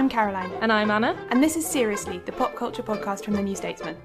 I'm Caroline, And I'm Anna. and this is Seriously, the pop culture podcast from the New Statesman.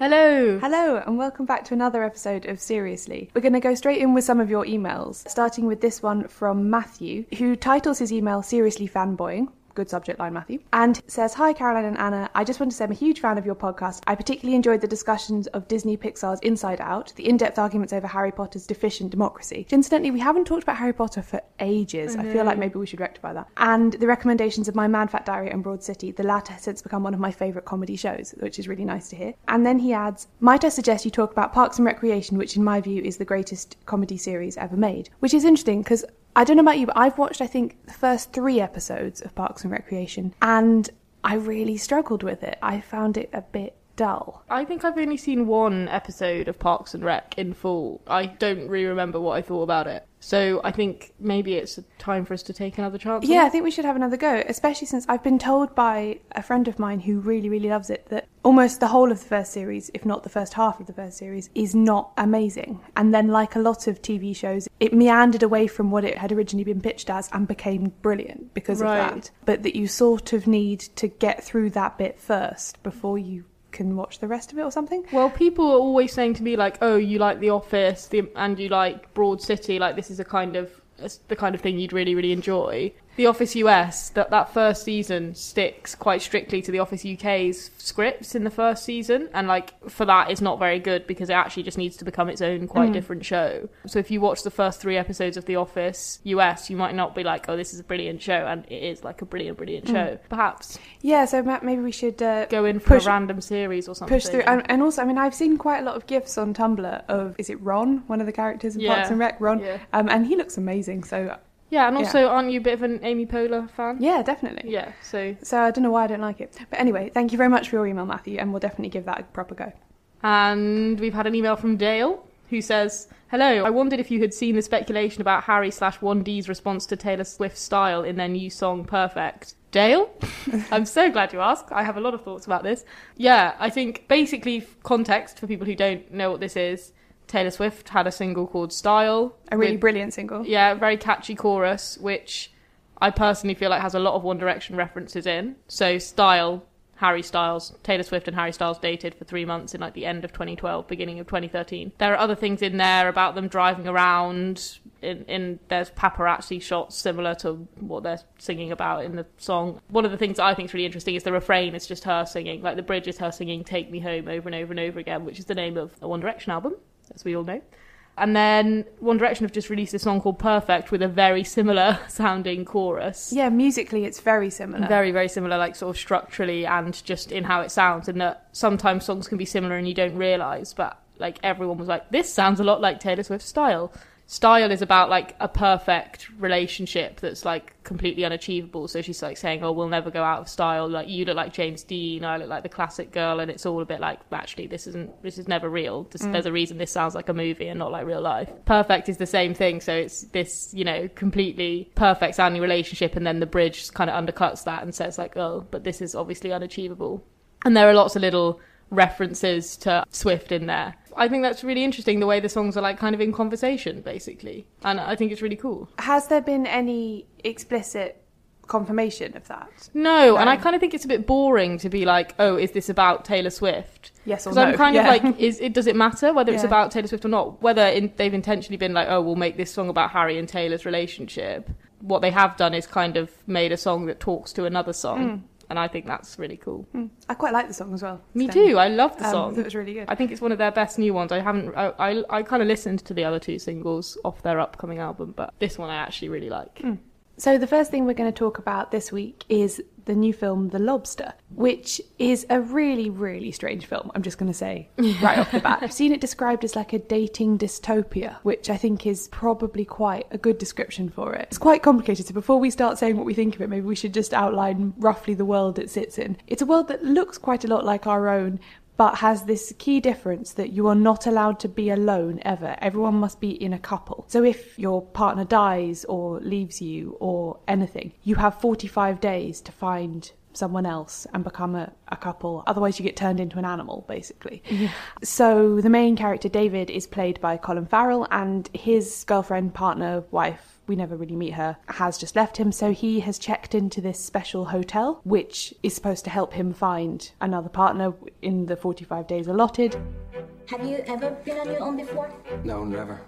Hello. Hello, and welcome back to another episode of Seriously. We're going to go straight in with some of your emails, starting with this one from Matthew, who titles his email Seriously Fanboying. Good subject line, Matthew. And says, Hi, Caroline and Anna. I just want to say I'm a huge fan of your podcast. I particularly enjoyed the discussions of Disney Pixar's Inside Out, the in depth arguments over Harry Potter's deficient democracy. Incidentally, we haven't talked about Harry Potter for ages. I feel like mm-hmm. maybe we should rectify that. And the recommendations of My Mad Fat Diary and Broad City. The latter has since become one of my favourite comedy shows, which is really nice to hear. And then he adds, Might I suggest you talk about Parks and Recreation, which in my view is the greatest comedy series ever made? Which is interesting because I don't know about you, but I've watched, I think, the first three episodes of Parks and Recreation, and I really struggled with it. I found it a bit dull. I think I've only seen one episode of Parks and Rec in full. I don't really remember what I thought about it. So I think maybe it's time for us to take another chance. Yeah, I think we should have another go, especially since I've been told by a friend of mine who really, really loves it that almost the whole of the first series, if not the first half of the first series, is not amazing. And then, like a lot of TV shows, it meandered away from what it had originally been pitched as and became brilliant because Right. of that. But that you sort of need to get through that bit first before you can watch the rest of it or something. Well, people are always saying to me like, "Oh, you like The Office, the, and you like Broad City. Like this is a kind of the kind of thing you'd really, really enjoy." The Office US that that first season sticks quite strictly to The Office UK's scripts in the first season, and like for that, it's not very good because it actually just needs to become its own quite different show. So if you watch the first three episodes of The Office US, you might not be like, "Oh, this is a brilliant show," and it is like a brilliant, brilliant show. Perhaps Yeah, so Matt, maybe we should uh, go in for Push- a random series or something. push through. And, and also, I mean, I've seen quite a lot of gifs on Tumblr of is it Ron, one of the characters in Yeah. Parks and Rec, Ron, Yeah. um, and he looks amazing. So Yeah, and Yeah. also, aren't you a bit of an Amy Poehler fan? yeah, definitely. Yeah, so. So I don't know why I don't like it, but anyway, thank you very much for your email, Matthew, and we'll definitely give that a proper go. And we've had an email from Dale who says, Hello, I wondered if you had seen the speculation about Harry slash 1D's response to Taylor Swift's style in their new song Perfect. Dale? I'm so glad you asked. I have a lot of thoughts about this. Yeah, I think basically, context for people who don't know what this is Taylor Swift had a single called Style. A really with- brilliant single. Yeah, very catchy chorus, which I personally feel like has a lot of One Direction references in. So Style, Harry Styles, Taylor Swift and Harry Styles dated for three months in like the end of 2012, beginning of 2013. There are other things in there about them driving around. In, in there's paparazzi shots similar to what they're singing about in the song. One of the things that I think is really interesting is the refrain. It's just her singing, like the bridge is her singing "Take Me Home" over and over and over again, which is the name of a One Direction album, as we all know. And then One Direction have just released a song called Perfect with a very similar sounding chorus. Yeah, musically it's very similar. Very, very similar, like sort of structurally and just in how it sounds. And that sometimes songs can be similar and you don't realise, but like everyone was like, this sounds a lot like Taylor Swift's style. Style is about like a perfect relationship that's like completely unachievable. So she's like saying, "Oh, we'll never go out of style. Like you look like James Dean, I look like the classic girl," and it's all a bit like, actually, this isn't. This is never real. This, mm. There's a reason this sounds like a movie and not like real life. Perfect is the same thing. So it's this, you know, completely perfect sounding relationship, and then the bridge kind of undercuts that and says like, "Oh, but this is obviously unachievable." And there are lots of little references to Swift in there. I think that's really interesting the way the songs are like kind of in conversation basically. And I think it's really cool. Has there been any explicit confirmation of that? No, and I kind of think it's a bit boring to be like, oh, is this about Taylor Swift? Yes or Because I'm kind yeah. of like, is it does it matter whether it's about Taylor Swift or not? Whether in, they've intentionally been like, oh, we'll make this song about Harry and Taylor's relationship. What they have done is kind of made a song that talks to another song, Mm. And I think that's really cool. I quite like the song as well. Me too. I love the um, song. I thought it was really good. I think it's one of their best new ones. I haven't. I I, I kind of listened to the other two singles off their upcoming album, but this one I actually really like. So, the first thing we're going to talk about this week is the new film The Lobster, which is a really, really strange film. I'm just going to say right off the bat. I've seen it described as like a dating dystopia, which I think is probably quite a good description for it. It's quite complicated, so before we start saying what we think of it, maybe we should just outline roughly the world it sits in. It's a world that looks quite a lot like our own, but has this key difference that you are not allowed to be alone ever. Everyone must be in a couple. So if your partner dies or leaves you or anything, you have 45 days to find someone else and become a, a couple. Otherwise, you get turned into an animal, basically. Yeah. So the main character, David, is played by Colin Farrell, and his girlfriend, partner, wife, we never really meet her, has just left him. So he has checked into this special hotel, which is supposed to help him find another partner in the 45 days allotted. Have you ever been on your own before? No, never.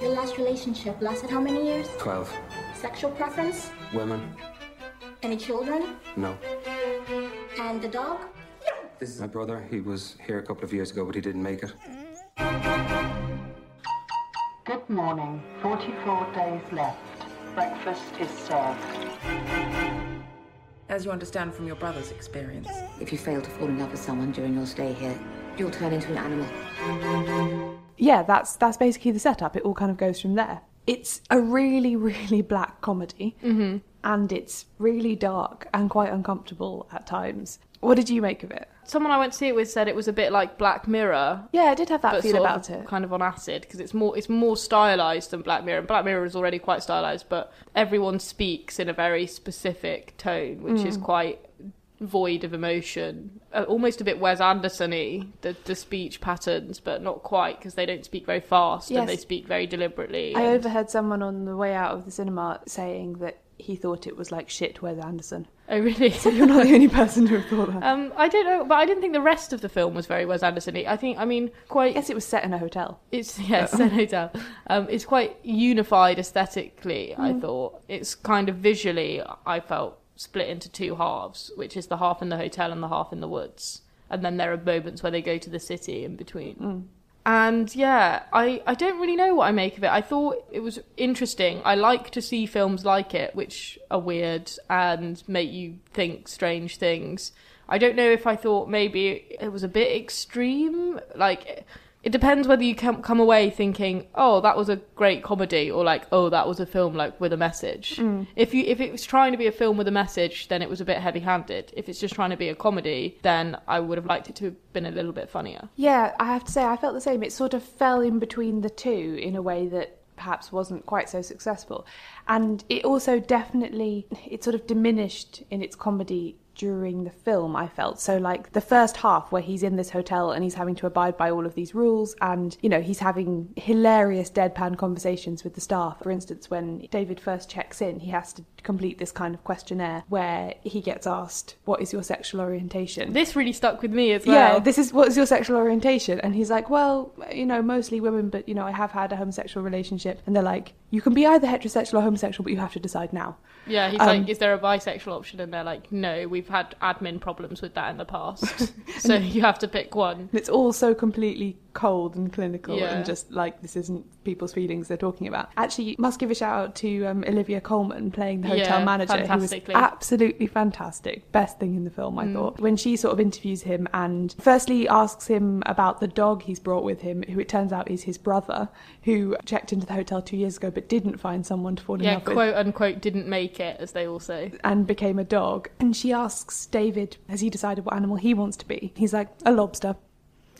Your last relationship lasted how many years? 12. Sexual preference? Women? Any children? No. And the dog? No. This is my brother. He was here a couple of years ago, but he didn't make it. Good morning. 44 days left. Breakfast is served. As you understand from your brother's experience. If you fail to fall in love with someone during your stay here, you'll turn into an animal. Yeah, that's that's basically the setup. It all kind of goes from there. It's a really, really black comedy, mm-hmm. and it's really dark and quite uncomfortable at times. What did you make of it? Someone I went to see it with said it was a bit like Black Mirror, Yeah, I did have that but feel sort about of it. kind of on acid because it's more it's more stylized than Black Mirror. And Black Mirror is already quite stylized, but everyone speaks in a very specific tone, which Mm. is quite void of emotion, uh, almost a bit Wes Anderson-y, the the speech patterns, but not quite because they don't speak very fast Yes. and they speak very deliberately. I and- overheard someone on the way out of the cinema saying that he thought it was like shit Wes Anderson. Oh really? You're not the only person to have thought that. Um, I don't know, but I didn't think the rest of the film was very Wes Anderson-y. I think, I mean, quite. I guess it was set in a hotel. It's yes, no hotel. Um, it's quite unified aesthetically. I thought it's kind of visually. I felt split into two halves, which is the half in the hotel and the half in the woods. And then there are moments where they go to the city in between. And yeah, I, I don't really know what I make of it. I thought it was interesting. I like to see films like it, which are weird and make you think strange things. I don't know if I thought maybe it was a bit extreme. Like, it depends whether you come come away thinking, "Oh, that was a great comedy," or like, "Oh, that was a film like with a message." Mm. If you if it was trying to be a film with a message, then it was a bit heavy-handed. If it's just trying to be a comedy, then I would have liked it to have been a little bit funnier. Yeah, I have to say, I felt the same. It sort of fell in between the two in a way that perhaps wasn't quite so successful. And it also definitely, it sort of diminished in its comedy during the film, I felt. So, like, the first half where he's in this hotel and he's having to abide by all of these rules, and, you know, he's having hilarious deadpan conversations with the staff. For instance, when David first checks in, he has to complete this kind of questionnaire where he gets asked, What is your sexual orientation? This really stuck with me as well. Yeah, this is what's your sexual orientation? And he's like, well, you know, mostly women, but you know, I have had a homosexual relationship. And they're like, you can be either heterosexual or homosexual, but you have to decide now. Yeah, he's Um, like, is there a bisexual option? And they're like, no, we've had admin problems with that in the past. so you have to pick one. It's all so completely cold and clinical Yeah. and just like this isn't people's feelings they're talking about. Actually, must give a shout out to um, Olivia Colman playing the hotel Yeah, manager, who was. Mm. absolutely fantastic. Best thing in the film, I thought. When she sort of interviews him and firstly asks him about the dog he's brought with him, who it turns out is his brother, who checked into the hotel two years ago but didn't find someone to fall in Yeah, love with Yeah, quote unquote, didn't make it, as they all say. and became a dog. And she asks David, has he decided what animal he wants to be? He's like, a lobster.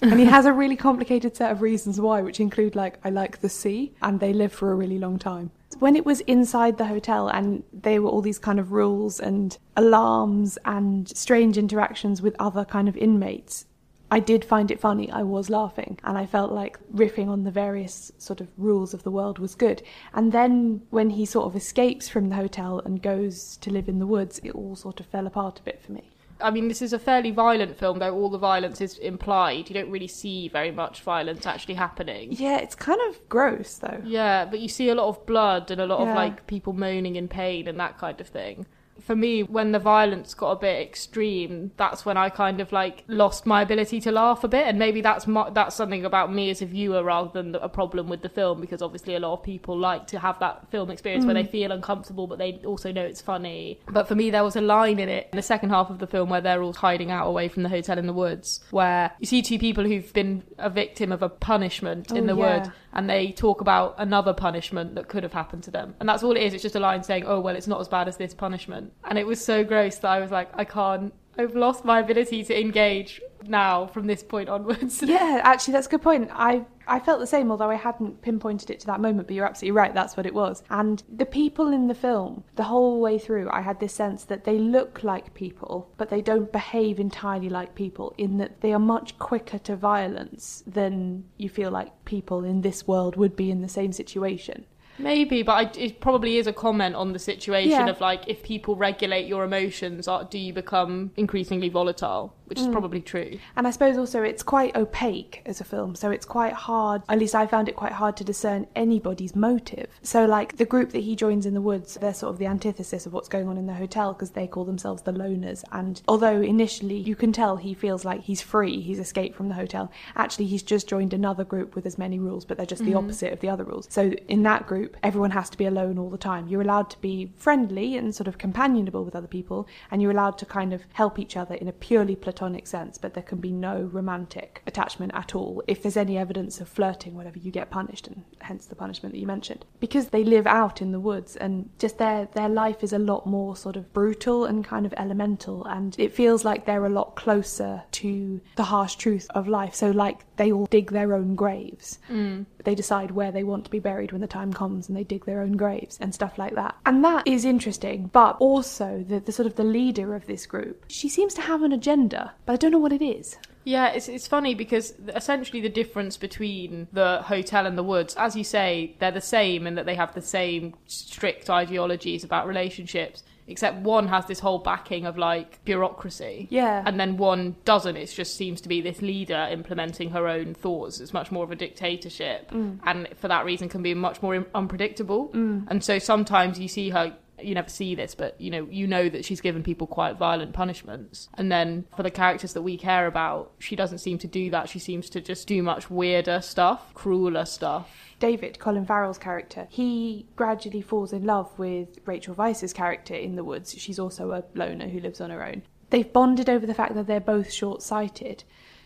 And he has a really complicated set of reasons why, which include, like, I like the sea, and they live for a really long time. When it was inside the hotel and there were all these kind of rules and alarms and strange interactions with other kind of inmates, I did find it funny. I was laughing, and I felt like riffing on the various sort of rules of the world was good. And then when he sort of escapes from the hotel and goes to live in the woods, it all sort of fell apart a bit for me. I mean, this is a fairly violent film, though all the violence is implied. You don't really see very much violence actually happening. Yeah, it's kind of gross though. Yeah, but you see a lot of blood and a lot Yeah. of like people moaning in pain and that kind of thing. For me, when the violence got a bit extreme, that's when I kind of like lost my ability to laugh a bit, and maybe that's my, that's something about me as a viewer rather than a problem with the film, because obviously a lot of people like to have that film experience where they Mm. feel uncomfortable, but they also know it's funny. But for me, there was a line in it in the second half of the film where they're all hiding out away from the hotel in the woods, where you see two people who've been a victim of a punishment in Oh, the yeah. wood and they talk about another punishment that could have happened to them. And that's all it is. It's just a line saying, oh, well, it's not as bad as this punishment. And it was so gross that I was like, I can't, I've lost my ability to engage now from this point onwards. Yeah, actually, that's a good point. I I felt the same, although I hadn't pinpointed it to that moment. But you're absolutely right. That's what it was. And the people in the film, the whole way through, I had this sense that they look like people, but they don't behave entirely like people. In that they are much quicker to violence than you feel like people in this world would be in the same situation. Maybe, but I, it probably is a comment on the situation Yeah. of like, if people regulate your emotions, are, do you become increasingly volatile? Which is Mm. probably true. And I suppose also it's quite opaque as a film, so it's quite hard, at least I found it quite hard to discern anybody's motive. So, like, the group that he joins in the woods, they're sort of the antithesis of what's going on in the hotel because they call themselves the loners. And although initially you can tell he feels like he's free, he's escaped from the hotel, actually he's just joined another group with as many rules, but they're just the Mhm. opposite of the other rules. So, in that group, everyone has to be alone all the time. You're allowed to be friendly and sort of companionable with other people, and you're allowed to kind of help each other in a purely platonic sense, but there can be no romantic attachment at all. If there's any evidence of flirting, whatever, you get punished, and hence the punishment that you mentioned. Because they live out in the woods, and just their their life is a lot more sort of brutal and kind of elemental, and it feels like they're a lot closer to the harsh truth of life. So, like, they all dig their own graves Mm. they decide where they want to be buried when the time comes and they dig their own graves and stuff like that. And that is interesting but also the, the sort of the leader of this group she seems to have an agenda but i don't know what it is. Yeah, it's it's funny because essentially the difference between the hotel and the woods, as you say, they're the same in that they have the same strict ideologies about relationships, except one has this whole backing of like bureaucracy. Yeah. And then one doesn't. It just seems to be this leader implementing her own thoughts. It's much more of a dictatorship. Mm. And for that reason can be much more unpredictable. Mm. And so sometimes you see her you never see this but you know you know that she's given people quite violent punishments and then for the characters that we care about she doesn't seem to do that she seems to just do much weirder stuff crueler stuff David, Colin Farrell's character, he gradually falls in love with Rachel Weisz's character in The Woods. She's also a loner who lives on her own. They've bonded over the fact that they're both short sighted.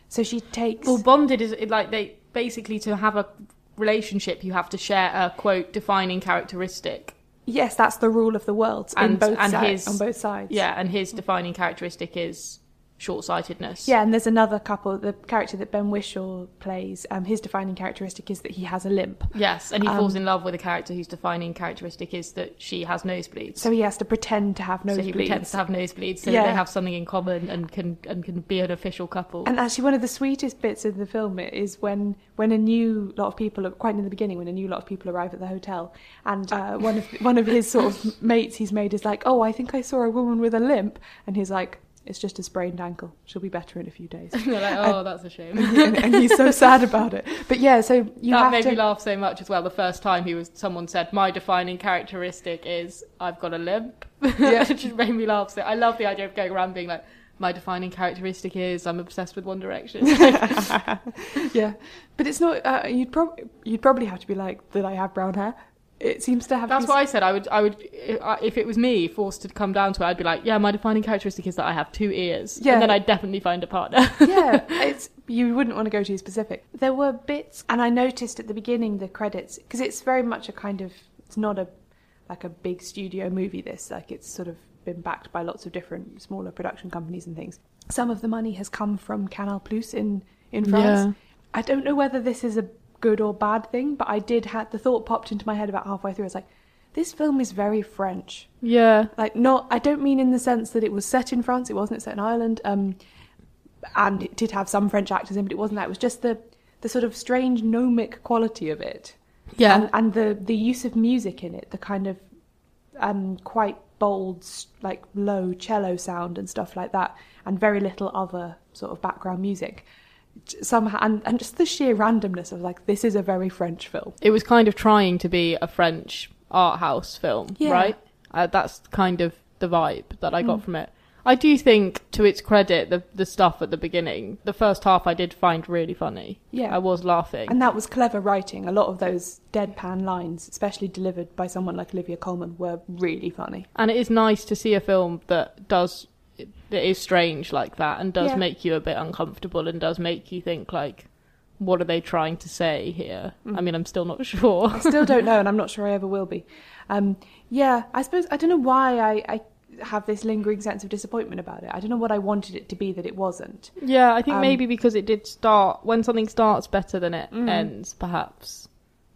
So she takes. well bonded is like they basically to have a relationship you have to share a quote defining characteristic Yes, that's the rule of the world in and both and his on both sides. yeah and his defining characteristic is short-sightedness Yeah, and there's another couple. The character that Ben Whishaw plays, um, his defining characteristic is that he has a limp. yes and he Um, falls in love with a character whose defining characteristic is that she has nosebleeds So he has to pretend to have nosebleeds. So he pretends to have nosebleeds so Yeah. they have something in common and can and can be an official couple. And actually, one of the sweetest bits of the film is when when a new lot of people, quite in the beginning, when a new lot of people arrive at the hotel, and uh, one of one of his sort of mates he's made is like, "Oh, I think I saw a woman with a limp," and he's like. It's just a sprained ankle. She'll be better in a few days. They're like, oh, And- that's a shame. and, and he's so sad about it. But yeah, so you that have made to. me laugh so much as well. The first time he was, someone said, "My defining characteristic is I've got a limp." Yeah. it just made me laugh. So I love the idea of going around being like, "My defining characteristic is I'm obsessed with One Direction." yeah, but it's not. Uh, you'd probably you'd probably have to be like that. I have brown hair. It seems to have. That's these- what I said. I would, I would, if uh, if it was me forced to come down to it, I'd be like, "Yeah, my defining characteristic is that I have two ears." Yeah. and then I'd definitely find a partner. yeah, it's you wouldn't want to go too specific. There were bits, and I noticed at the beginning the credits because it's very much a kind of it's not a like a big studio movie. This like it's sort of been backed by lots of different smaller production companies and things. Some of the money has come from Canal Plus in in France. Yeah. I don't know whether this is a good or bad thing, but I did had the thought popped into my head about halfway through. I was like. This film is very French. yeah, Like, not, I don't mean in the sense that it was set in France, it wasn't, it's set in Ireland. Um, and it did have some French actors in, but it wasn't that. It was just the the sort of strange gnomic quality of it. Yeah. and, and the the use of music in it, the kind of um, quite bold, like low cello sound and stuff like that, and very little other sort of background music. Somehow, and, and just the sheer randomness of like this is a very French film. it was kind of trying to be a French art house film, Yeah. right? Uh, that's kind of the vibe that I got Mm. from it. I do think, to its credit, the the stuff at the beginning, the first half, I did find really funny. Yeah. I was laughing. And that was clever writing. A lot of those deadpan lines, especially delivered by someone like Olivia Colman, were really funny. And it is nice to see a film that does that is strange like that and does Yeah. make you a bit uncomfortable and does make you think like, what are they trying to say here? Mm. I mean, I'm still not sure. I still don't know, and I'm not sure I ever will be. Um, yeah, I suppose I don't know why I, I have this lingering sense of disappointment about it. I don't know what I wanted it to be that it wasn't. Yeah, I think Um, maybe because it did start when something starts better than it Mm. ends, perhaps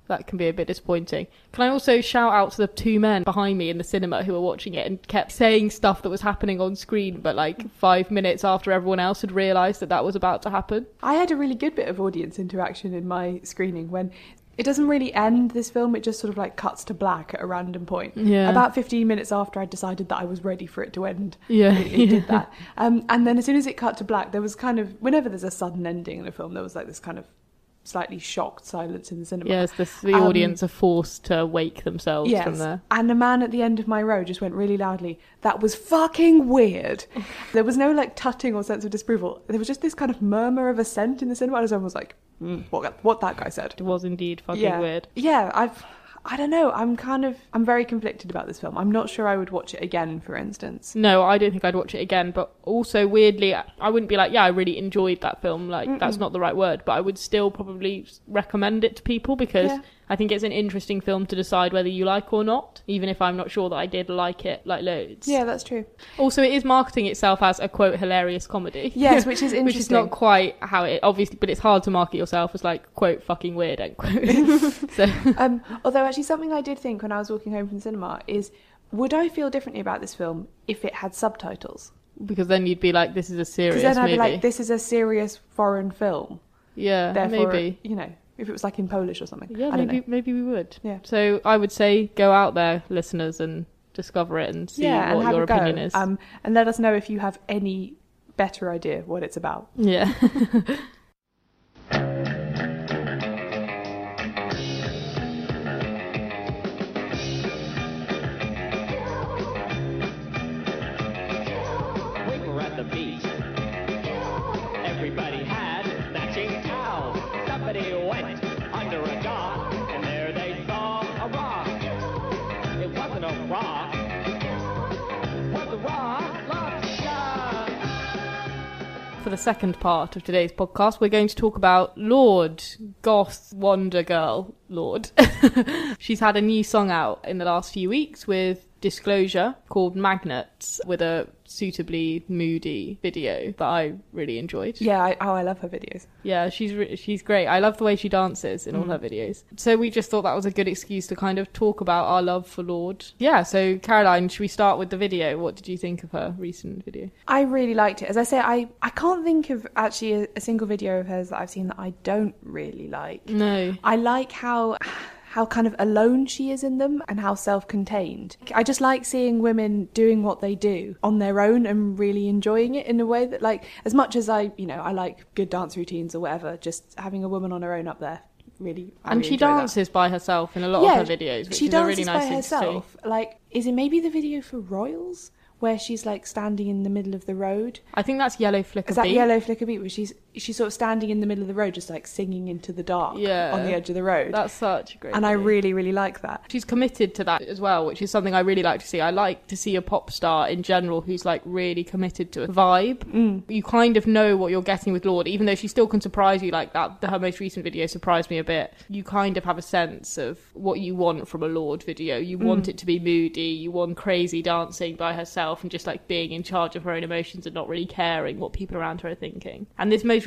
that can be a bit disappointing. Can I also shout out to the two men behind me in the cinema who were watching it and kept saying stuff that was happening on screen, but like five minutes after everyone else had realised that that was about to happen? I had a really good bit of audience interaction in my screening when it doesn't really end this film, it just sort of like cuts to black at a random point. Yeah. About 15 minutes after I decided that I was ready for it to end. Yeah. It, it did that. Um, and then as soon as it cut to black, there was kind of, whenever there's a sudden ending in a film, there was like this kind of slightly shocked silence in the cinema. Yes, the, the Um, audience are forced to wake themselves Yes. from there. And the man at the end of my row just went really loudly, that was fucking weird. there was no like tutting or sense of disapproval. There was just this kind of murmur of assent in the cinema. And everyone was like, mm, what, what that guy said. It was indeed fucking yeah. weird. Yeah, I've. I don't know. I'm kind of. I'm very conflicted about this film. I'm not sure I would watch it again, for instance. No, I don't think I'd watch it again. But also, weirdly, I wouldn't be like, yeah, I really enjoyed that film. Like, that's Mm-mm. not the right word, but I would still probably recommend it to people because Yeah. I think it's an interesting film to decide whether you like or not, even if I'm not sure that I did like it like loads. Yeah, that's true. Also, it is marketing itself as a quote hilarious comedy. Yes, which is interesting. which is not quite how it obviously, but it's hard to market yourself as like quote fucking weird end quote. so um, although actually, something I did think when I was walking home from the cinema is, would I feel differently about this film if it had subtitles? because then you'd be like, this is a serious Because then I'd movie. be like, this is a serious foreign film. yeah, Therefore, maybe. you know, if it was like in Polish or something. Yeah, I maybe know. maybe we would. Yeah. So I would say go out there, listeners, and discover it and see yeah, what have your a go. opinion is. Um, and let us know if you have any better idea what it's about. yeah. For the second part of today's podcast, we're going to talk about Lorde Goth Wonder Girl Lorde. She's had a new song out in the last few weeks with Disclosure called Magnets with a suitably moody video that I really enjoyed. Yeah, I, oh, I love her videos. Yeah, she's re- she's great. I love the way she dances in all Mm. her videos. So we just thought that was a good excuse to kind of talk about our love for Lorde. Yeah, so Caroline, should we start with the video? What did you think of her recent video? I really liked it. As I say, I, I can't think of actually a, a single video of hers that I've seen that I don't really like. No. I like how how kind of alone she is in them and how self-contained. I just like seeing women doing what they do on their own and really enjoying it in a way that like as much as I, you know, I like good dance routines or whatever, just having a woman on her own up there really I and really she enjoy that. dances by herself in a lot yeah, of her videos, which she is a dances really nice by herself. Like, is it maybe the video for Royals where she's like standing in the middle of the road? I think that's Yellow Flicker beat. Is that Beat. Yellow Flicker Beat where she's she's sort of standing in the middle of the road, just like singing into the dark Yeah. on the edge of the road? That's such a great. and I really really like that. She's committed to that as well, which is something I really like to see. I like to see a pop star in general who's like really committed to a vibe. Mm. You kind of know what you're getting with Lorde, even though she still can surprise you like that. Her most recent video surprised me a bit. You kind of have a sense of what you want from a Lorde video. You want Mm. it to be moody, you want crazy dancing by herself and just like being in charge of her own emotions and not really caring what people around her are thinking. And this most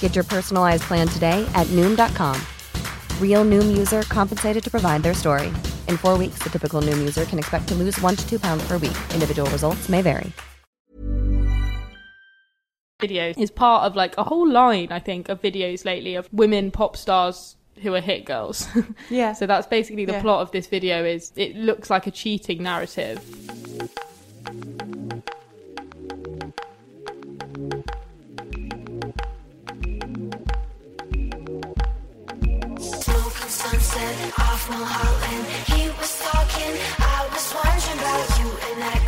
Get your personalized plan today at Noom.com. Real Noom user compensated to provide their story. In four weeks, the typical Noom user can expect to lose one to two pounds per week. Individual results may vary. video is part of like a whole line, I think, of videos lately of women pop stars who are hit girls. Yeah. so that's basically the Yeah. plot of this video is it looks like a cheating narrative.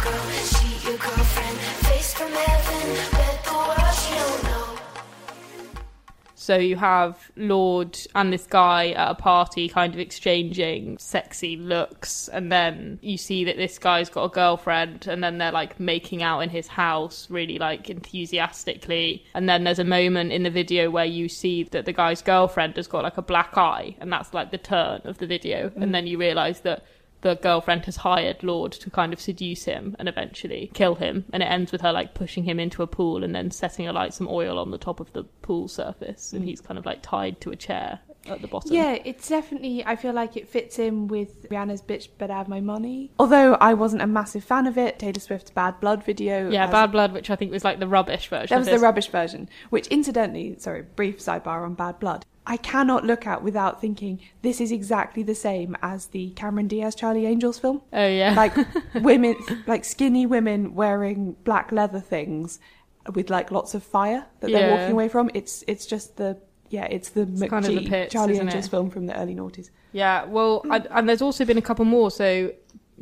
Girl. She your girlfriend? Face from heaven. Bet the world she don't know. So you have Lorde and this guy at a party kind of exchanging sexy looks, and then you see that this guy's got a girlfriend, and then they're like making out in his house really like enthusiastically. And then there's a moment in the video where you see that the guy's girlfriend has got like a black eye, and that's like the turn of the video. Mm. And then you realize that the girlfriend has hired Lorde to kind of seduce him and eventually kill him. And it ends with her like pushing him into a pool and then setting a like some oil on the top of the pool surface, and Mm. he's kind of like tied to a chair at the bottom. Yeah, it's definitely. I feel like it fits in with Rihanna's "Bitch Better Have My Money." Although I wasn't a massive fan of it, Taylor Swift's "Bad Blood" video. Yeah, Bad Blood, which I think was like the rubbish version. That was the rubbish version. Which, incidentally, sorry, brief sidebar on Bad Blood. I cannot look at without thinking this is exactly the same as the Cameron Diaz Charlie Angels film. Oh yeah, Like women, like skinny women wearing black leather things with like lots of fire that they're walking away from. It's it's just the yeah, it's the McG kind of the pits, Charlie Angels it? film from the early noughties. Yeah, well, I, and there's also been a couple more. So,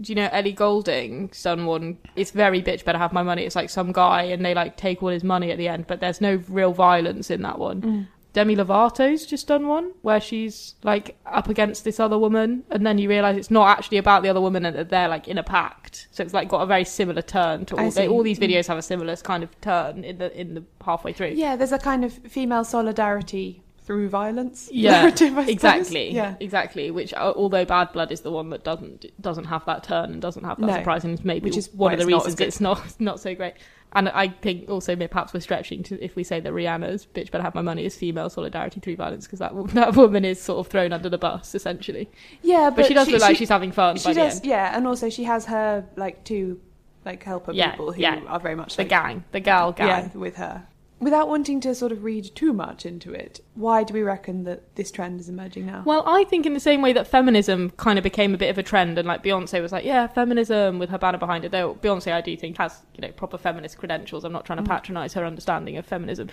do you know Ellie Goulding's done one? It's very bitch better have my money. It's like some guy and they like take all his money at the end, but there's no real violence in that one. Mm. Demi Lovato's just done one where she's like up against this other woman, and then you realise it's not actually about the other woman and that they're like in a pact. So it's like got a very similar turn to all. They, all these Mm. videos have a similar kind of turn in the in the halfway through. Yeah, there's a kind of female solidarity through violence yeah, narrative. Exactly. Yeah. exactly. Which, uh, although Bad Blood is the one that doesn't doesn't have that turn and doesn't have that No. surprise, and maybe Which is one of the reasons it's not not so great. And I think also perhaps we're stretching to if we say that Rihanna's "Bitch Better Have My Money" is female solidarity through violence because that that woman is sort of thrown under the bus essentially. Yeah, but, but she does she- look like she- she's having fun She by the does, yeah, and also she has her like two like helper Yeah, people who yeah. are very much The like, gang, the gal gang. Yeah, with her. Without wanting to sort of read too much into it, why do we reckon that this trend is emerging now? Well, I think in the same way that feminism kind of became a bit of a trend, and like Beyonce was like, yeah, feminism with her banner behind it. Though Beyonce, I do think has you know proper feminist credentials. I'm not trying to Mm. patronise her understanding of feminism.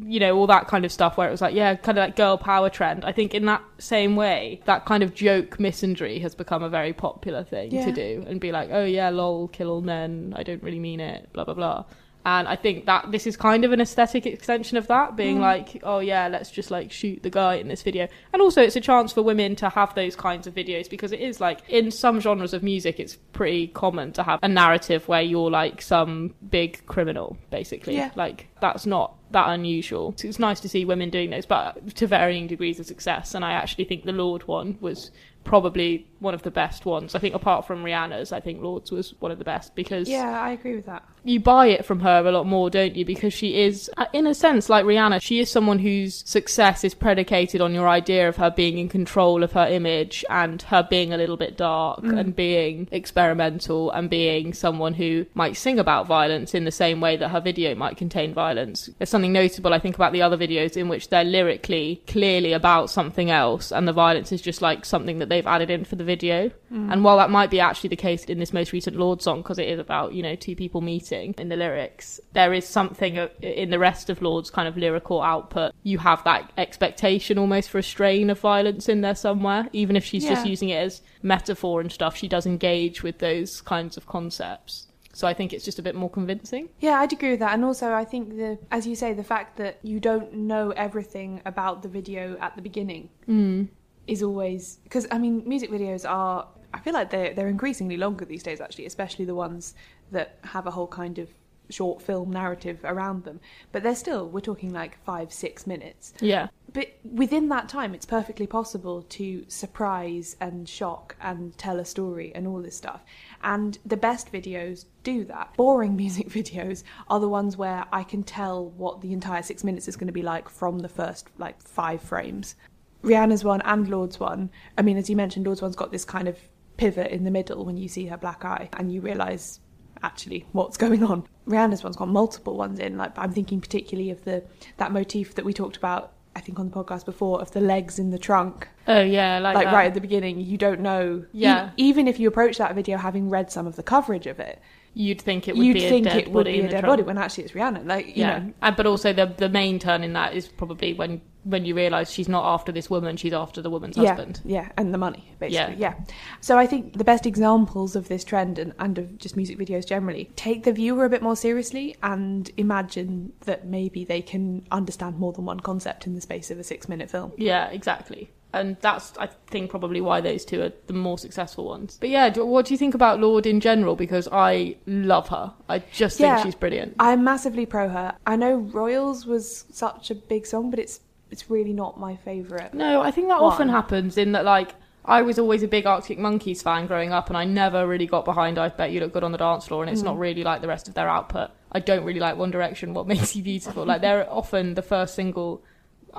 You know, all that kind of stuff where it was like, yeah, kind of like girl power trend. I think in that same way, that kind of joke misandry has become a very popular thing Yeah. to do and be like, oh yeah, lol, kill all men. I don't really mean it, blah blah blah. And I think that this is kind of an aesthetic extension of that, being Mm. like, oh yeah, let's just like shoot the guy in this video. And also, it's a chance for women to have those kinds of videos because it is like in some genres of music, it's pretty common to have a narrative where you're like some big criminal, basically. Yeah. Like that's not that unusual. So it's nice to see women doing those, but to varying degrees of success. And I actually think the Lorde one was probably one of the best ones. I think apart from Rihanna's, I think Lorde's was one of the best because Yeah, I agree with that. you buy it from her a lot more, don't you? Because she is, uh, in a sense, like Rihanna, she is someone whose success is predicated on your idea of her being in control of her image and her being a little bit dark Mm. and being experimental and being someone who might sing about violence in the same way that her video might contain violence. There's something notable, I think, about the other videos in which they're lyrically clearly about something else and the violence is just like something that they've added in for the video. Mm. And while that might be actually the case in this most recent Lorde song, because it is about, you know, two people meeting in the lyrics, there is something in the rest of Lorde's kind of lyrical output. You have that expectation almost for a strain of violence in there somewhere, even if she's just using it as metaphor and stuff, she does engage with those kinds of concepts. So I think it's just a bit more convincing. Yeah, I'd agree with that. And also, I think the, as you say, the fact that you don't know everything about the video at the beginning Mm. Is always because I mean, music videos are. I feel like they're they're increasingly longer these days, actually, especially the ones that have a whole kind of short film narrative around them. But they're still we're talking like five six minutes. Yeah. But within that time, it's perfectly possible to surprise and shock and tell a story and all this stuff. And the best videos do that. Boring music videos are the ones where I can tell what the entire six minutes is going to be like from the first like five frames. Rihanna's one and Lorde's one. I mean, as you mentioned, Lorde's one's got this kind of pivot in the middle when you see her black eye and you realise actually what's going on. Rihanna's one's got multiple ones in. Like I'm thinking particularly of the that motif that we talked about, I think on the podcast before, of the legs in the trunk. Oh yeah, like, Like right at the beginning, you don't know. Yeah. e- even if you approach that video having read some of the coverage of it, You'd think it would you'd be a think dead it would body be a dead trunk. body when actually it's Rihanna. Like you yeah, know, and, but also the the main turn in that is probably when when you realise she's not after this woman, she's after the woman's yeah, husband. yeah, and the money basically. Yeah. Yeah. So I think the best examples of this trend and, and of just music videos generally take the viewer a bit more seriously and imagine that maybe they can understand more than one concept in the space of a six minute film. Yeah, exactly. And that's, I think, probably why those two are the more successful ones. But yeah, do, what do you think about Lorde in general? Because I love her. I just think she's brilliant. I'm massively pro her. I know Royals was such a big song, but it's it's really not my favourite. No, I think that one. often happens in that, like, I was always a big Arctic Monkeys fan growing up, and I never really got behind I Bet You Look Good on the Dance Floor, and it's Mm. not really like the rest of their output. I don't really like One Direction, What Makes You Beautiful. like, they're often the first single.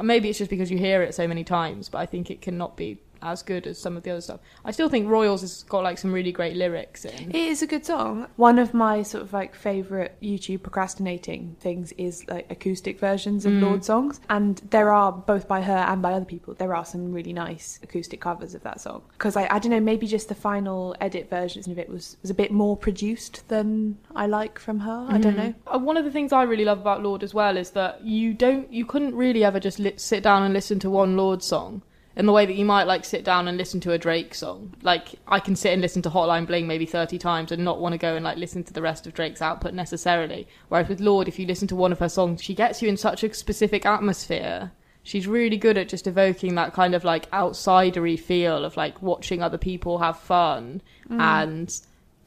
Maybe it's just because you hear it so many times, but I think it cannot be as good as some of the other stuff. I still think Royals has got like some really great lyrics in. It is a good song. One of my sort of like favourite YouTube procrastinating things is like acoustic versions of Mm. Lorde songs. And there are, both by her and by other people, there are some really nice acoustic covers of that song. Because I, I don't know, maybe just the final edit versions of it was, was a bit more produced than I like from her. I don't Mhm. know. Uh, One of the things I really love about Lorde as well is that you don't, you couldn't really ever just li- sit down and listen to one Lorde song in the way that you might like sit down and listen to a Drake song. Like I can sit and listen to Hotline Bling maybe thirty times and not want to go and like listen to the rest of Drake's output necessarily. Whereas with Lorde, if you listen to one of her songs, she gets you in such a specific atmosphere. She's really good at just evoking that kind of like outsidery feel of like watching other people have fun Mm. and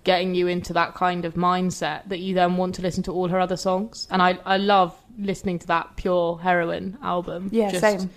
getting you into that kind of mindset that you then want to listen to all her other songs. And I, I love listening to that Pure Heroine album. Yeah, Just- same.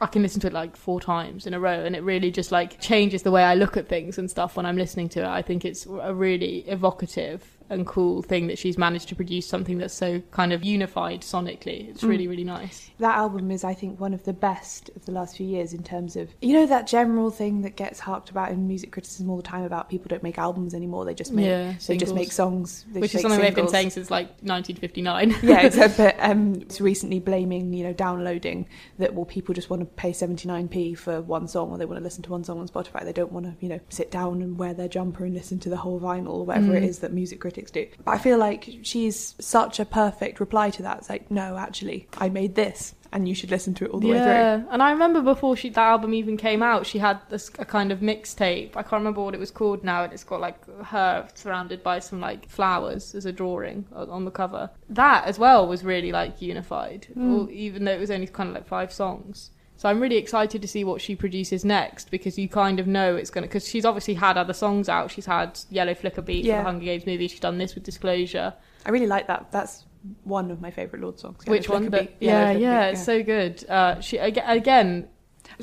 I, can listen to it like four times in a row, and it really just like changes the way I look at things and stuff when I'm listening to it. I think it's a really evocative and cool thing that she's managed to produce something that's so kind of unified sonically. It's Mm. really, really nice. That album is, I think, one of the best of the last few years in terms of, you know, that general thing that gets harked about in music criticism all the time about people don't make albums anymore. They just make, Yeah, they just make songs. They Which is something they've been saying since like 1959. yeah, except but um, it's recently blaming, you know, downloading that well, people just want to pay 79p for one song or they want to listen to one song on Spotify. They don't want to, you know, sit down and wear their jumper and listen to the whole vinyl or whatever it Mm. is that music critics do. But I feel like she's such a perfect reply to that. It's like, no, actually, I made this and you should listen to it all the way through. yeah, and I remember before she that album even came out, she had this a kind of mixtape. I can't remember what it was called now, and it's got like her surrounded by some like flowers as a drawing on the cover. That as well was really like unified, Mm. even though it was only kind of like five songs. So I'm really excited to see what she produces next because you kind of know it's gonna because she's obviously had other songs out. She's had Yellow Flicker Beat for the Hunger Games movie. She's done this with Disclosure. I really like that. That's one of my favourite Lorde songs. Which Yellow one? Flicker The- Beat. Yellow yeah, Flicker yeah, it's so good. Uh, she again.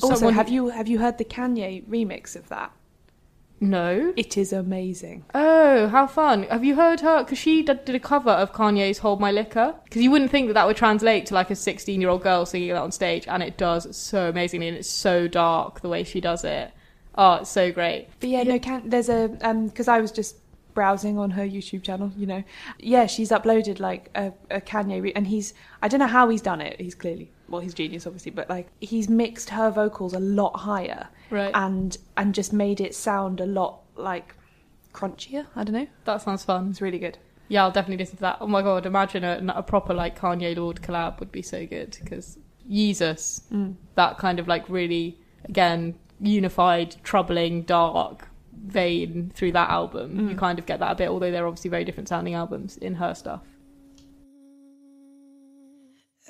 Also, Someone- have you have you heard the Kanye remix of that? No. It is amazing. Oh, how fun! Have you heard her? Because she did, did a cover of Kanye's "Hold My Liquor." Because you wouldn't think that that would translate to like a sixteen-year-old girl singing that on stage, and it does so amazingly, and it's so dark the way she does it. Oh, it's so great. But yeah, no, can there's a um because I was just browsing on her YouTube channel, you know. Yeah, she's uploaded like a, a Kanye, re- and he's I don't know how he's done it. He's clearly well, he's genius, obviously, but like he's mixed her vocals a lot higher, Right. And and just made it sound a lot like crunchier. I don't know. That sounds fun. It's really good. Yeah, I'll definitely listen to that. Oh my god, imagine a, a proper like Kanye Lorde collab would be so good because Jesus, Mm. that kind of like really again unified, troubling, dark vein through that album. Mm. You kind of get that a bit, although they're obviously very different sounding albums in her stuff.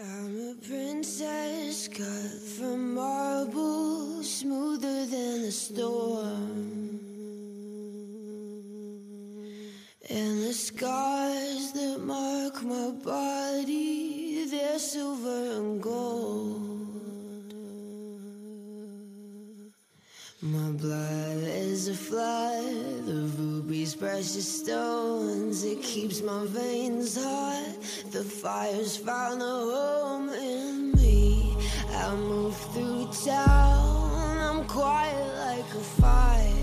I'm a princess cut from marble, smoother than a storm. And the scars that mark my body, they're silver and gold. My blood is a flood of rubies, precious stones. It keeps my veins hot. The fire's found a home in me. I move through town. I'm quiet like a fire.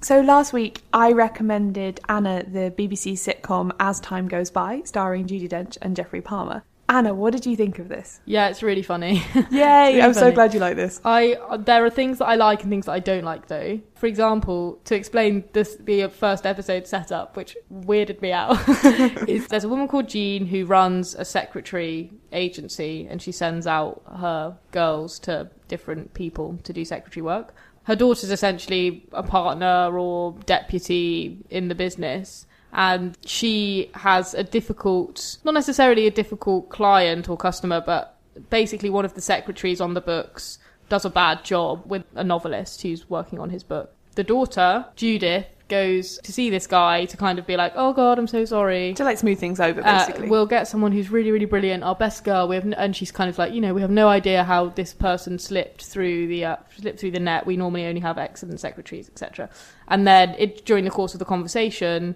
So last week I recommended Anna the BBC sitcom As Time Goes By, starring Judi Dench and Geoffrey Palmer. Anna, what did you think of this? Yeah, it's really funny. Yay! Really I'm so glad you like this. I there are things that I like and things that I don't like though. For example, to explain this the first episode setup, which weirded me out, is there's a woman called Jean who runs a secretary agency and she sends out her girls to different people to do secretary work. Her daughter's essentially a partner or deputy in the business and she has a difficult, not necessarily a difficult client or customer, but basically one of the secretaries on the books does a bad job with a novelist who's working on his book. The daughter, Judith, goes to see this guy to kind of be like, "Oh God, I'm so sorry." To like smooth things over, Uh, basically. we'll get someone who's really, really brilliant, our best girl. We have, n- and she's kind of like, you know, we have no idea how this person slipped through the uh, slipped through the net. We normally only have excellent secretaries, etc. And then it, during the course of the conversation,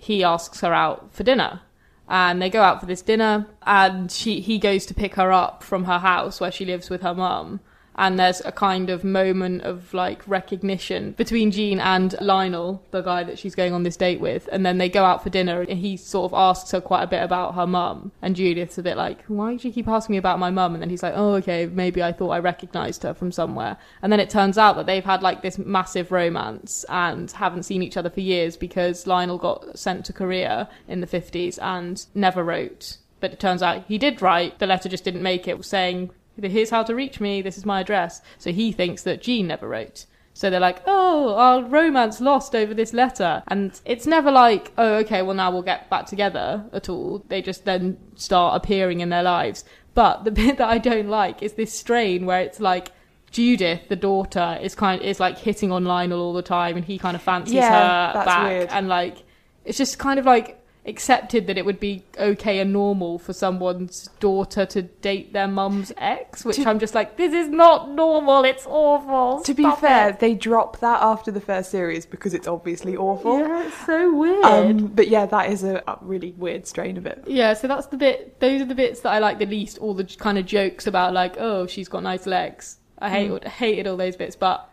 he asks her out for dinner, and they go out for this dinner, and she he goes to pick her up from her house where she lives with her mum. And there's a kind of moment of like recognition between Jean and Lionel, the guy that she's going on this date with. And then they go out for dinner and he sort of asks her quite a bit about her mum. And Judith's a bit like, why do you keep asking me about my mum? And then he's like, oh, okay, maybe I thought I recognized her from somewhere. And then it turns out that they've had like this massive romance and haven't seen each other for years because Lionel got sent to Korea in the 50s and never wrote. But it turns out he did write. The letter just didn't make it, saying, here's how to reach me, this is my address. So he thinks that Jean never wrote. So they're like, oh, our romance lost over this letter. And it's never like, oh, okay, well, now we'll get back together at all. They just then start appearing in their lives. But the bit that I don't like is this strain where it's like, Judith, the daughter, is kind is like hitting on Lionel all the time, and he kind of fancies Yeah, her back, weird. and like it's just kind of like accepted that it would be okay and normal for someone's daughter to date their mum's ex, which To- I'm just like, this is not normal. It's awful. To be fair, it." they drop that after the first series because it's obviously awful. Yeah, it's so weird. Um, but yeah, that is a, a really weird strain of it. Yeah, so that's the bit. Those are the bits that I like the least. All the kind of jokes about like, oh, she's got nice legs. I hate Mm. hated all those bits, but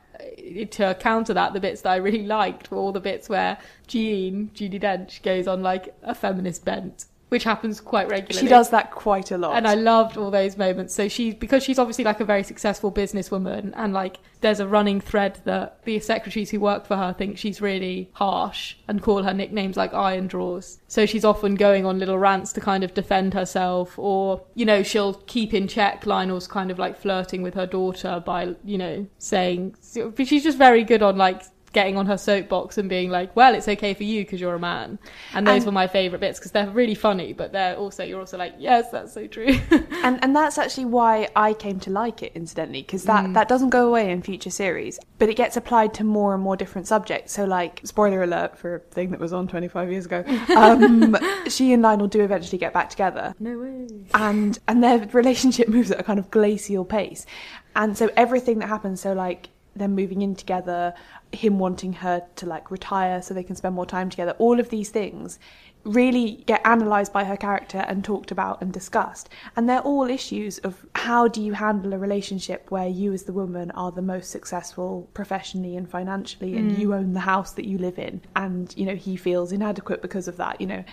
to counter that, the bits that I really liked were all the bits where Jean, Judi Dench, goes on like a feminist bent, which happens quite regularly. She does that quite a lot. And I loved all those moments. So she, because she's obviously like a very successful businesswoman, and like there's a running thread that the secretaries who work for her think she's really harsh and call her nicknames like iron drawers. So she's often going on little rants to kind of defend herself, or you know she'll keep in check Lionel's kind of like flirting with her daughter by you know saying, but she's just very good on like getting on her soapbox and being like, "Well, it's okay for you because you're a man," and those And- were my favourite bits because they're really funny, but they're also you're also like, "Yes, that's so true." and and that's actually why I came to like it incidentally because that Mm. that doesn't go away in future series but it gets applied to more and more different subjects so like spoiler alert for a thing that was on 25 years ago um, she and Lionel do eventually get back together no way. and and their relationship moves at a kind of glacial pace and so everything that happens so like them moving in together him wanting her to like retire so they can spend more time together all of these things really get analysed by her character and talked about and discussed. And they're all issues of how do you handle a relationship where you as the woman are the most successful professionally and financially and Mm. you own the house that you live in. And you know he feels inadequate because of that you know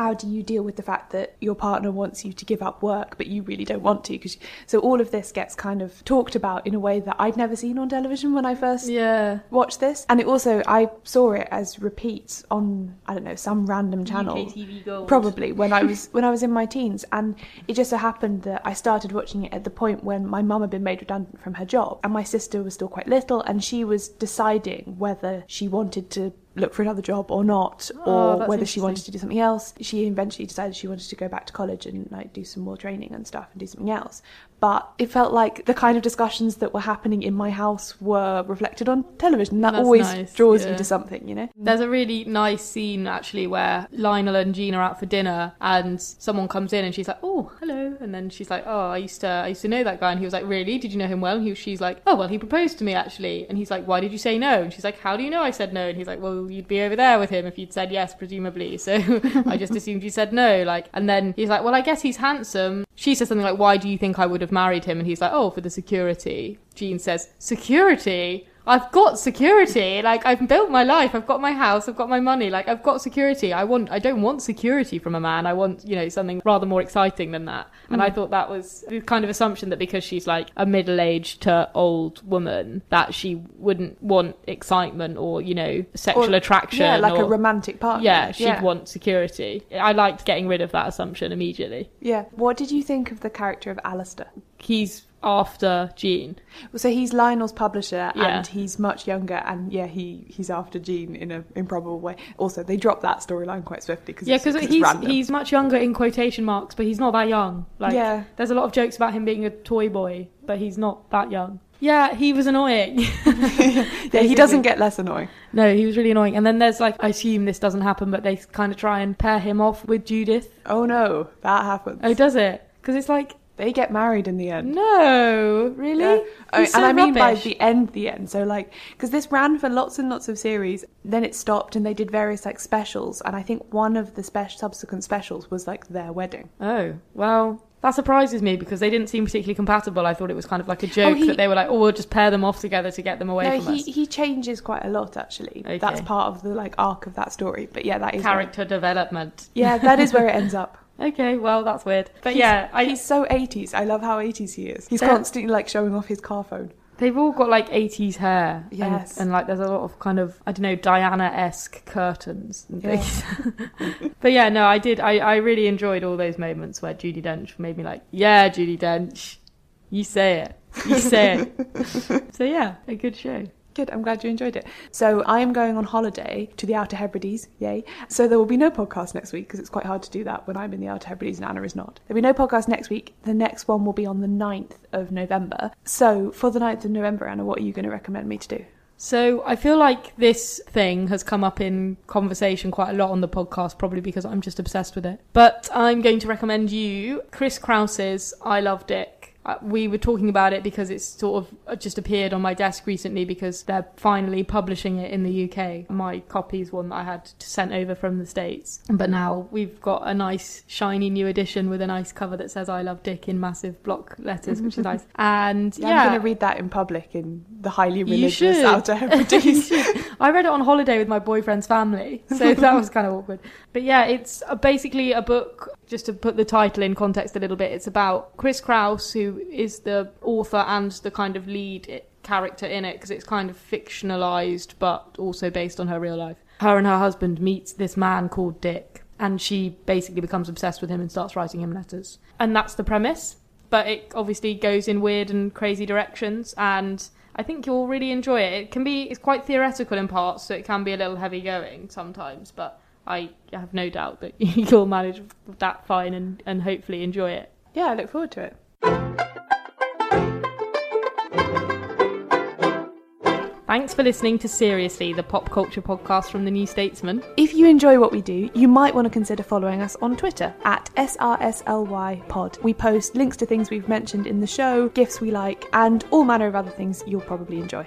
how do you deal with the fact that your partner wants you to give up work but you really don't want to? Because so all of this gets kind of talked about in a way that I'd never seen on television when I first yeah. watched this. And it also I saw it as repeats on I don't know some random channel. Probably when I was when I was in my teens. And it just so happened that I started watching it at the point when my mum had been made redundant from her job. And my sister was still quite little and she was deciding whether she wanted to look for another job or not Oh, or that's whether she wanted to do something else. She eventually decided she wanted to go back to college and like do some more training and stuff and do something else but it felt like the kind of discussions that were happening in my house were reflected on television that That's always nice, draws yeah. you to something you know There's a really nice scene actually where Lionel and Jean are out for dinner and someone comes in and she's like, "Oh, hello," and then she's like, "Oh, I used to, I used to know that guy," and he was like, "Really? Did you know him well?" And he, she's like, "Oh, well, he proposed to me actually," and he's like, "Why did you say no?" And she's like, "How do you know I said no?" And he's like, "Well, you'd be over there with him if you'd said yes, presumably." So I just assumed you said no. Like, and then he's like, "Well, I guess he's handsome." She says something like, "Why do you think I would have married him?" And he's like, "Oh, for the security." Jean says, "Security." I've got security. Like I've built my life. I've got my house. I've got my money. Like I've got security. I want. I don't want security from a man. I want you know something rather more exciting than that. And Mm. I thought that was the kind of assumption that because she's like a middle-aged to old woman, that she wouldn't want excitement or you know sexual Or- attraction. yeah like a romantic partner Yeah, she'd yeah. want security. I liked getting rid of that assumption immediately. Yeah. What did you think of the character of Alistair? He's after Jean. Well, so he's Lionel's publisher, Yeah. and he's much younger, and yeah, he he's after Jean in an improbable way. Also, they dropped that storyline quite swiftly because Yeah, because 'cause he's he's much younger in quotation marks, but he's not that young. Like, Yeah. there's a lot of jokes about him being a toy boy, but he's not that young. Yeah, he was annoying. yeah, he doesn't get less annoying. No, he was really annoying. And then there's like, I assume this doesn't happen, but they kind of try and pair him off with Judith. Oh no, that happens. Oh, does it? Because it's like they get married in the end. No, really? Yeah. Oh, He's and I mean by the end, the end. So like, because this ran for lots and lots of series, then it stopped, and they did various like specials, and I think one of the spe- subsequent specials was like their wedding. Oh, well, that surprises me because they didn't seem particularly compatible. I thought it was kind of like a oh, joke he- that they were like, oh, we'll just pair them off together to get them away no, from he us. he changes quite a lot actually. Okay. That's part of the like arc of that story. But yeah, that is where- Character development. yeah, that is where it ends up. Okay, well, that's weird. But He's- yeah, I, he's so 80s. I love how 80s he is. He's constantly like showing off his car phone. They've all got like 80s hair. and- Yes. And, like there's a lot of kind of, I don't know, Diana esque curtains and Yeah. things. but yeah, no, I did. I, I really enjoyed all those moments where Judi Dench made me like, yeah, Judi Dench, you say it. You say it. so yeah, a good show. Good, I'm glad you enjoyed it. So I am going on holiday to the Outer Hebrides, yay. So there will be no podcast next week because it's quite hard to do that when I'm in the Outer Hebrides and Anna is not. There'll be no podcast next week. The next one will be on the 9th of November. So for the 9th of November, Anna, what are you going to recommend me to do? So I feel like this thing has come up in conversation quite a lot on the podcast, probably because I'm just obsessed with it. But I'm going to recommend you Chris Kraus's I Love Dick. Uh, we were talking about it because it's sort of uh, just appeared on my desk recently because they're finally publishing it in the UK. My copy is one that I had to sent over from the States. But now we've got a nice, shiny new edition with a nice cover that says I Love Dick in massive block letters, which is nice. And Yeah, yeah, I'm going to read that in public in the highly religious. Outer Hebrides. I read it on holiday with my boyfriend's family, so that was kind of awkward. But yeah, it's basically a book. Just to put the title in context a little bit, it's about Chris Kraus, who is the author and the kind of lead character in it, because it's kind of fictionalized, but also based on her real life. Her and her husband meets this man called Dick, and she basically becomes obsessed with him and starts writing him letters. And that's the premise but it obviously goes in weird and crazy directions and I think you'll really enjoy it. It can be it's quite theoretical in parts, so it can be a little heavy going sometimes, but I have no doubt that you'll manage that fine and, and hopefully enjoy it. Yeah, I look forward to it. Thanks for listening to Seriously, the pop culture podcast from the New Statesman. If you enjoy what we do, you might want to consider following us on Twitter at SRSLYpod. We post links to things we've mentioned in the show, gifts we like, and all manner of other things you'll probably enjoy.